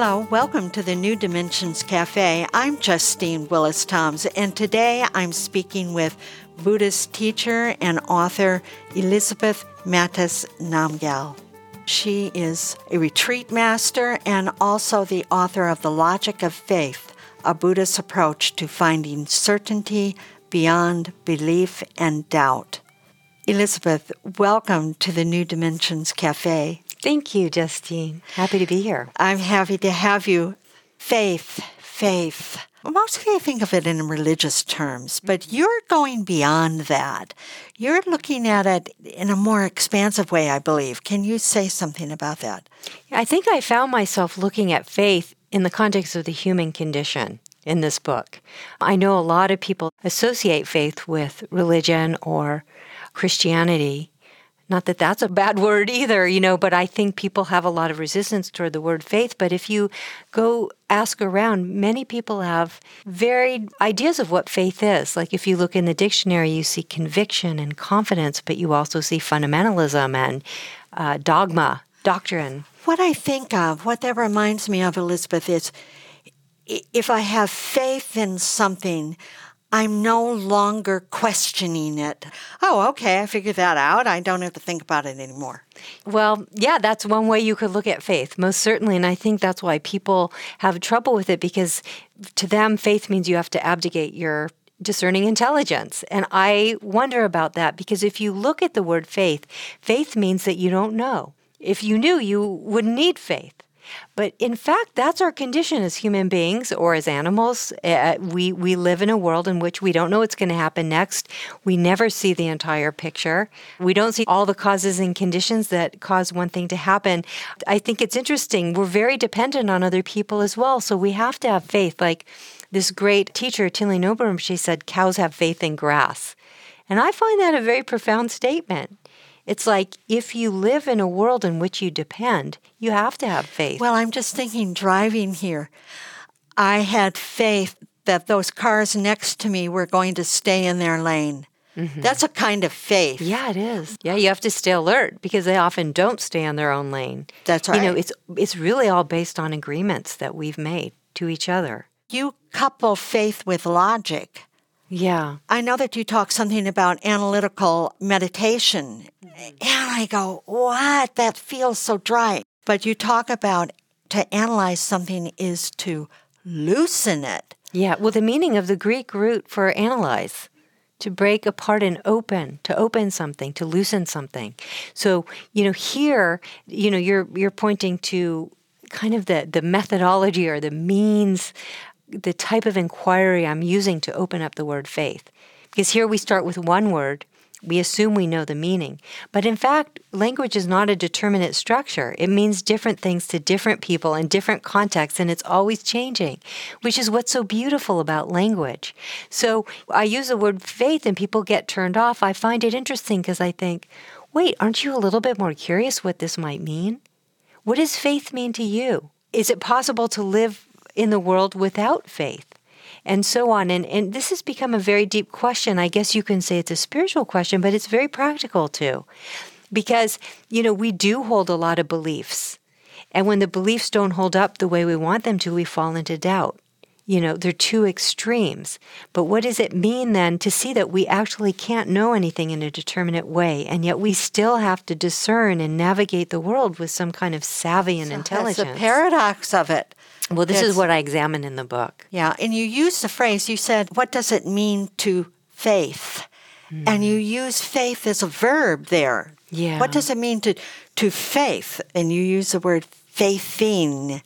Hello, welcome to the New Dimensions Cafe. I'm Justine Willis Toms, and today I'm speaking with Buddhist teacher and author Elizabeth Mattis Namgyel. She is a retreat master and also the author of The Logic of Faith, a Buddhist approach to finding certainty beyond belief and doubt. Elizabeth, welcome to the New Dimensions Cafe. Thank you, Justine. Happy to be here. I'm happy to have you. Faith, faith. Mostly I think of it in religious terms, but you're going beyond that. You're looking at it in a more expansive way, I believe. Can you say something about that? I think I found myself looking at faith in the context of the human condition in this book. I know a lot of people associate faith with religion or Christianity. Not that that's a bad word either, you know, but I think people have a lot of resistance toward the word faith. But if you go ask around, many people have varied ideas of what faith is. Like if you look in the dictionary, you see conviction and confidence, but you also see fundamentalism and uh, dogma, doctrine. What I think of, what that reminds me of, Elizabeth, is if I have faith in something, I'm no longer questioning it. Oh, okay, I figured that out. I don't have to think about it anymore. Well, yeah, that's one way you could look at faith, most certainly. And I think that's why people have trouble with it because to them, faith means you have to abdicate your discerning intelligence. And I wonder about that because if you look at the word faith, faith means that you don't know. If you knew, you wouldn't need faith. But in fact, that's our condition as human beings or as animals. Uh, we, we live in a world in which we don't know what's going to happen next. We never see the entire picture. We don't see all the causes and conditions that cause one thing to happen. I think it's interesting. We're very dependent on other people as well. So we have to have faith. Like this great teacher, Tilly Noberm, she said, cows have faith in grass. And I find that a very profound statement. It's like if you live in a world in which you depend, you have to have faith. Well, I'm just thinking driving here, I had faith that those cars next to me were going to stay in their lane. Mm-hmm. That's a kind of faith. Yeah, it is. Yeah, you have to stay alert because they often don't stay in their own lane. That's right. You know, it's it's really all based on agreements that we've made to each other. You couple faith with logic. Yeah. I know that you talk something about analytical meditation. And I go, what? That feels so dry. But you talk about to analyze something is to loosen it. Yeah. Well, the meaning of the Greek root for analyze, to break apart and open, to open something, to loosen something. So, you know, here, you know, you're you're pointing to kind of the the methodology or the means the type of inquiry I'm using to open up the word faith. Because here we start with one word, we assume we know the meaning. But in fact, language is not a determinate structure. It means different things to different people in different contexts, and it's always changing, which is what's so beautiful about language. So I use the word faith, and people get turned off. I find it interesting because I think, wait, aren't you a little bit more curious what this might mean? What does faith mean to you? Is it possible to live in the world without faith? And so on. And, and this has become a very deep question. I guess you can say it's a spiritual question, but it's very practical too. Because, you know, we do hold a lot of beliefs. And when the beliefs don't hold up the way we want them to, we fall into doubt. You know, they're two extremes. But what does it mean then to see that we actually can't know anything in a determinate way, and yet we still have to discern and navigate the world with some kind of savvy and so intelligence? That's the paradox of it. Well, this is what I examine in the book. Yeah, and you use the phrase, you said, what does it mean to faith? Mm. And you use faith as a verb there. Yeah. What does it mean to, to faith? And you use the word faithing.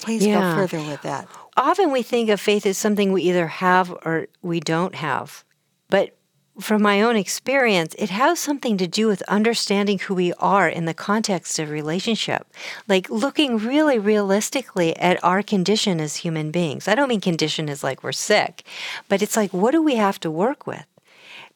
Please yeah. go further with that. Often we think of faith as something we either have or we don't have. But from my own experience, it has something to do with understanding who we are in the context of relationship. Like looking really realistically at our condition as human beings. I don't mean condition as like we're sick, but it's like, what do we have to work with?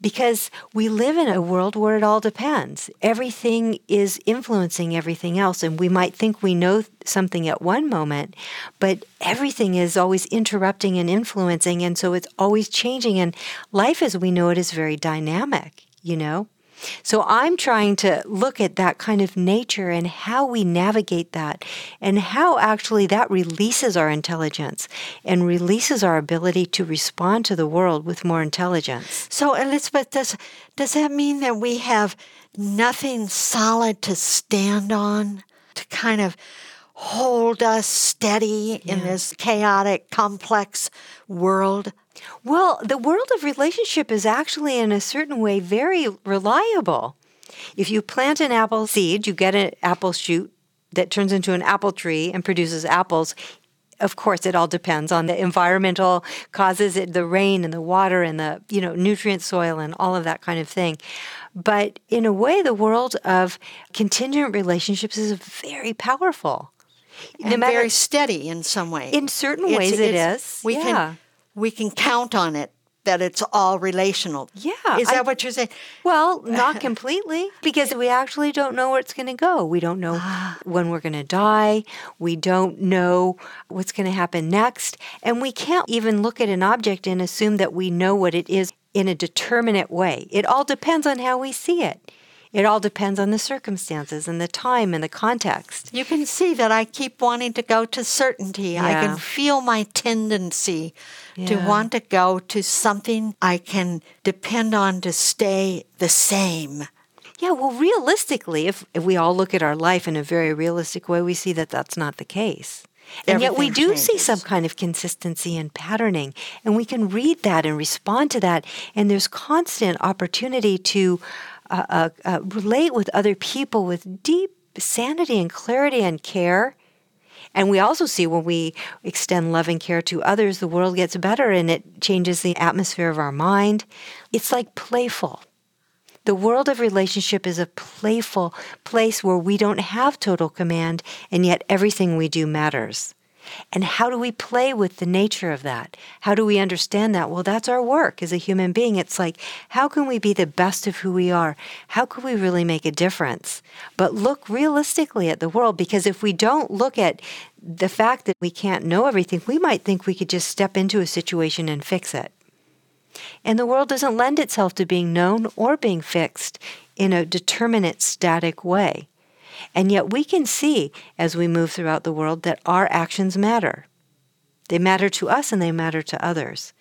Because we live in a world where it all depends. Everything is influencing everything else, and we might think we know something at one moment, but everything is always interrupting and influencing, and so it's always changing. And life as we know it is very dynamic, you know? So I'm trying to look at that kind of nature and how we navigate that and how actually that releases our intelligence and releases our ability to respond to the world with more intelligence. So Elizabeth, does does that mean that we have nothing solid to stand on to kind of hold us steady yeah. in this chaotic, complex world? Well, the world of relationship is actually, in a certain way, very reliable. If you plant an apple seed, you get an apple shoot that turns into an apple tree and produces apples. Of course, it all depends on the environmental causes, it, the rain and the water and the you know nutrient soil and all of that kind of thing. But in a way, the world of contingent relationships is very powerful. And no matter, very steady in some way. In certain it's, ways, it's, it is. We yeah. can we can count on it that it's all relational. Yeah. Is that I, what you're saying? Well, not completely, because we actually don't know where it's going to go. We don't know ah. when we're going to die. We don't know what's going to happen next. And we can't even look at an object and assume that we know what it is in a determinate way. It all depends on how we see it. It all depends on the circumstances and the time and the context. You can see that I keep wanting to go to certainty. Yeah. I can feel my tendency yeah. to want to go to something I can depend on to stay the same. Yeah, well, realistically, if, if we all look at our life in a very realistic way, we see that that's not the case. And Everything yet we do changes. see some kind of consistency and patterning, and we can read that and respond to that. And there's constant opportunity to uh, uh, uh, relate with other people with deep sanity and clarity and care. And we also see when we extend love and care to others, the world gets better and it changes the atmosphere of our mind. It's like playful. The world of relationship is a playful place where we don't have total command, and yet everything we do matters. And how do we play with the nature of that? How do we understand that? Well, that's our work as a human being. It's like, how can we be the best of who we are? How can we really make a difference? But look realistically at the world because if we don't look at the fact that we can't know everything, we might think we could just step into a situation and fix it. And the world doesn't lend itself to being known or being fixed in a determinate, static way. And yet we can see as we move throughout the world that our actions matter. They matter to us and they matter to others.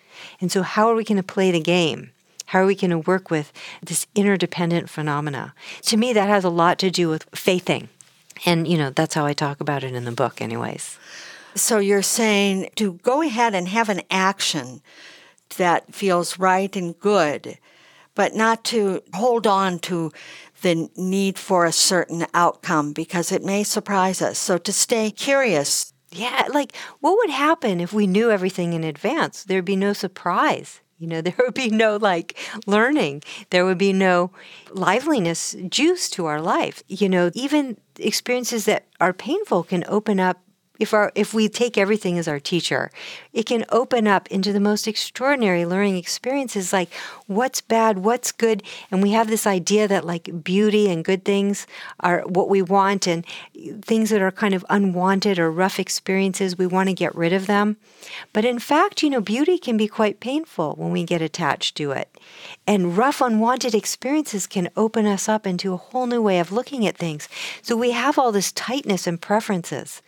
And so, how are we going to play the game? How are we going to work with this interdependent phenomena? To me, that has a lot to do with faithing. And, you know, that's how I talk about it in the book, anyways. So, you're saying to go ahead and have an action that feels right and good, but not to hold on to the need for a certain outcome because it may surprise us. So to stay curious. Yeah, like what would happen if we knew everything in advance? There'd be no surprise. You know, there would be no like learning. There would be no liveliness, juice to our life. You know, even experiences that are painful can open up if our if we take everything as our teacher it can open up into the most extraordinary learning experiences like what's bad what's good. And we have this idea that like beauty and good things are what we want and things that are kind of unwanted or rough experiences we want to get rid of them. But in fact you know beauty can be quite painful when we get attached to it. And rough unwanted experiences can open us up into a whole new way of looking at things. So we have all this tightness and preferences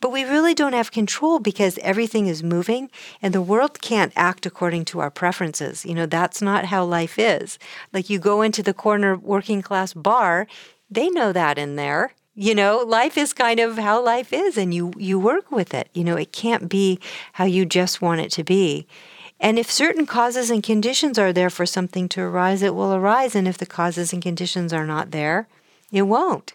but we really don't have control because everything is moving and the world can't act according to our preferences. You know, that's not how life is. Like you go into the corner working class bar, they know that in there. You know, life is kind of how life is and you you work with it. You know, it can't be how you just want it to be. And if certain causes and conditions are there for something to arise, it will arise. And if the causes and conditions are not there, it won't.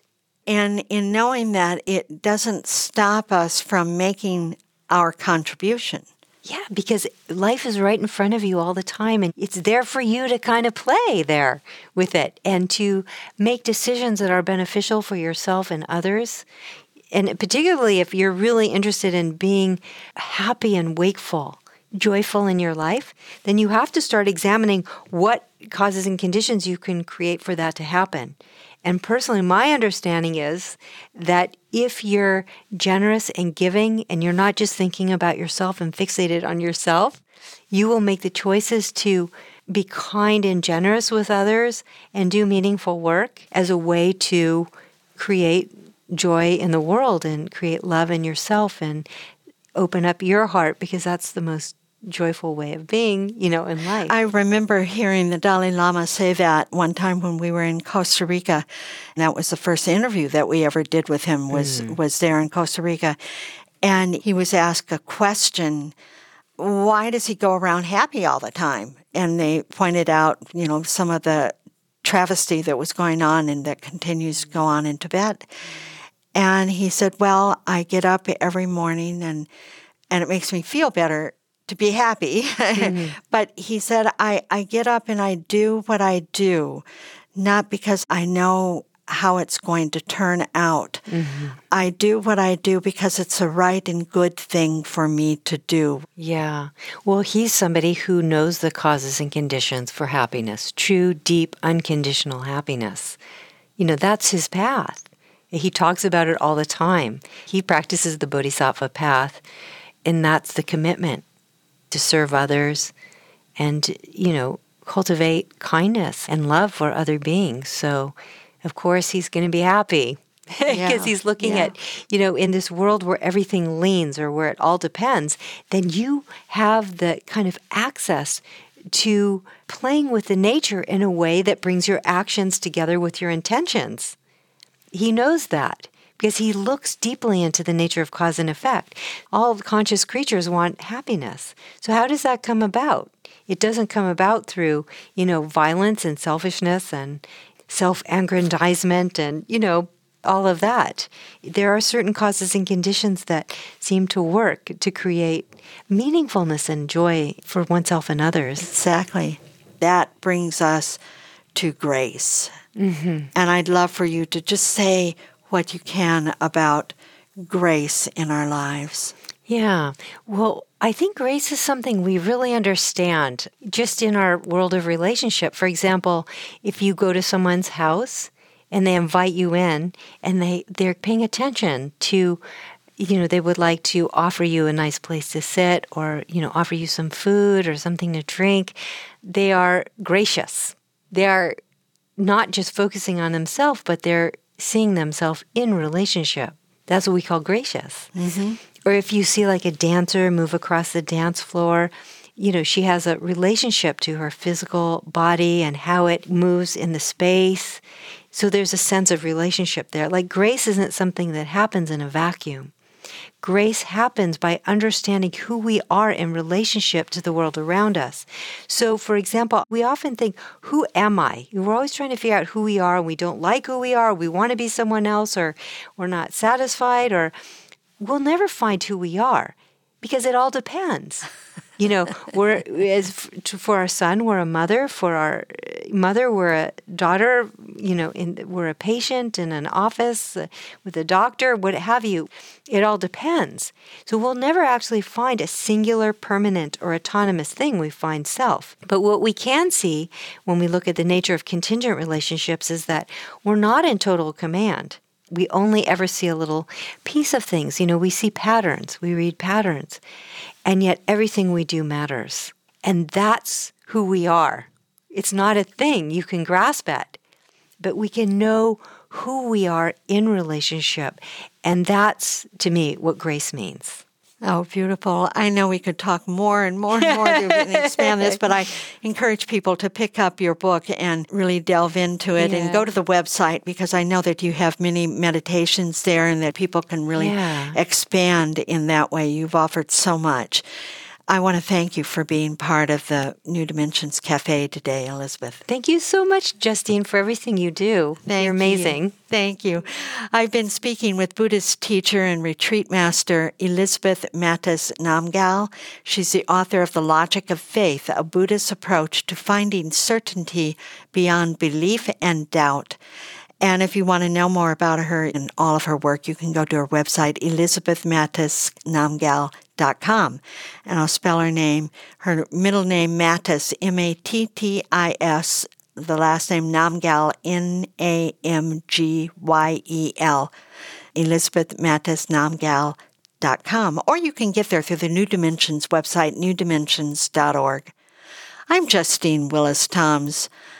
And in knowing that, it doesn't stop us from making our contribution. Yeah, because life is right in front of you all the time, and it's there for you to kind of play there with it and to make decisions that are beneficial for yourself and others. And particularly if you're really interested in being happy and wakeful, joyful in your life, then you have to start examining what causes and conditions you can create for that to happen. And personally, my understanding is that if you're generous and giving and you're not just thinking about yourself and fixated on yourself, you will make the choices to be kind and generous with others and do meaningful work as a way to create joy in the world and create love in yourself and open up your heart because that's the most joyful way of being, you know, in life. I remember hearing the Dalai Lama say that one time when we were in Costa Rica. And that was the first interview that we ever did with him was mm. was there in Costa Rica. And he was asked a question, why does he go around happy all the time? And they pointed out, you know, some of the travesty that was going on and that continues to go on in Tibet. And he said, Well, I get up every morning and and it makes me feel better to be happy. Mm-hmm. but he said, I, I get up and I do what I do, not because I know how it's going to turn out. Mm-hmm. I do what I do because it's a right and good thing for me to do. Yeah. Well, he's somebody who knows the causes and conditions for happiness, true, deep, unconditional happiness. You know, that's his path. He talks about it all the time. He practices the Bodhisattva path, and that's the commitment to serve others and, you know, cultivate kindness and love for other beings. So, of course, he's going to be happy because yeah, he's looking yeah. at, you know, in this world where everything leans or where it all depends, then you have the kind of access to playing with the nature in a way that brings your actions together with your intentions. He knows that because he looks deeply into the nature of cause and effect. All conscious creatures want happiness. So, how does that come about? It doesn't come about through, you know, violence and selfishness and self aggrandizement and, you know, all of that. There are certain causes and conditions that seem to work to create meaningfulness and joy for oneself and others. Exactly. That brings us to grace. Mm-hmm. And I'd love for you to just say what you can about grace in our lives. Yeah. Well, I think grace is something we really understand just in our world of relationship. For example, if you go to someone's house and they invite you in and they, they're paying attention to you know they would like to offer you a nice place to sit or you know offer you some food or something to drink they are gracious they are not just focusing on themselves but they're seeing themselves in relationship. That's what we call gracious. Mm-hmm. Or if you see like a dancer move across the dance floor, you know, she has a relationship to her physical body and how it moves in the space. So there's a sense of relationship there. Like grace isn't something that happens in a vacuum. Grace happens by understanding who we are in relationship to the world around us. So, for example, we often think, Who am I? We're always trying to figure out who we are, and we don't like who we are, we want to be someone else, or we're not satisfied, or we'll never find who we are because it all depends. You know, we're as for our son, we're a mother. For our mother, we're a daughter. You know, in, we're a patient in an office uh, with a doctor, what have you. It all depends. So we'll never actually find a singular, permanent, or autonomous thing. We find self. But what we can see when we look at the nature of contingent relationships is that we're not in total command we only ever see a little piece of things. You know, we see patterns, we read patterns. And yet everything we do matters. And that's who we are. It's not a thing you can grasp at, but we can know who we are in relationship. And that's, to me, what grace means. Oh, beautiful. I know we could talk more and more and more to expand this, but I encourage people to pick up your book and really delve into it yeah. and go to the website because I know that you have many meditations there and that people can really yeah. expand in that way. You've offered so much. I want to thank you for being part of the New Dimensions Cafe today, Elizabeth. Thank you so much, Justine, for everything you do. Thank You're amazing. You. Thank you. I've been speaking with Buddhist teacher and retreat master Elizabeth Mattis-Namgyel She's the author of The Logic of Faith, a Buddhist approach to finding certainty beyond belief and doubt. And if you want to know more about her and all of her work, you can go to her website, elizabethmattisnamgyel.com. And I'll spell her name, her middle name, Mattis, M-A-T-T-I-S, the last name, Namgyel, N-A-M-G-Y-E-L, elizabethmattisnamgyel.com. Or you can get there through the New Dimensions website, newdimensions.org. I'm Justine Willis Toms.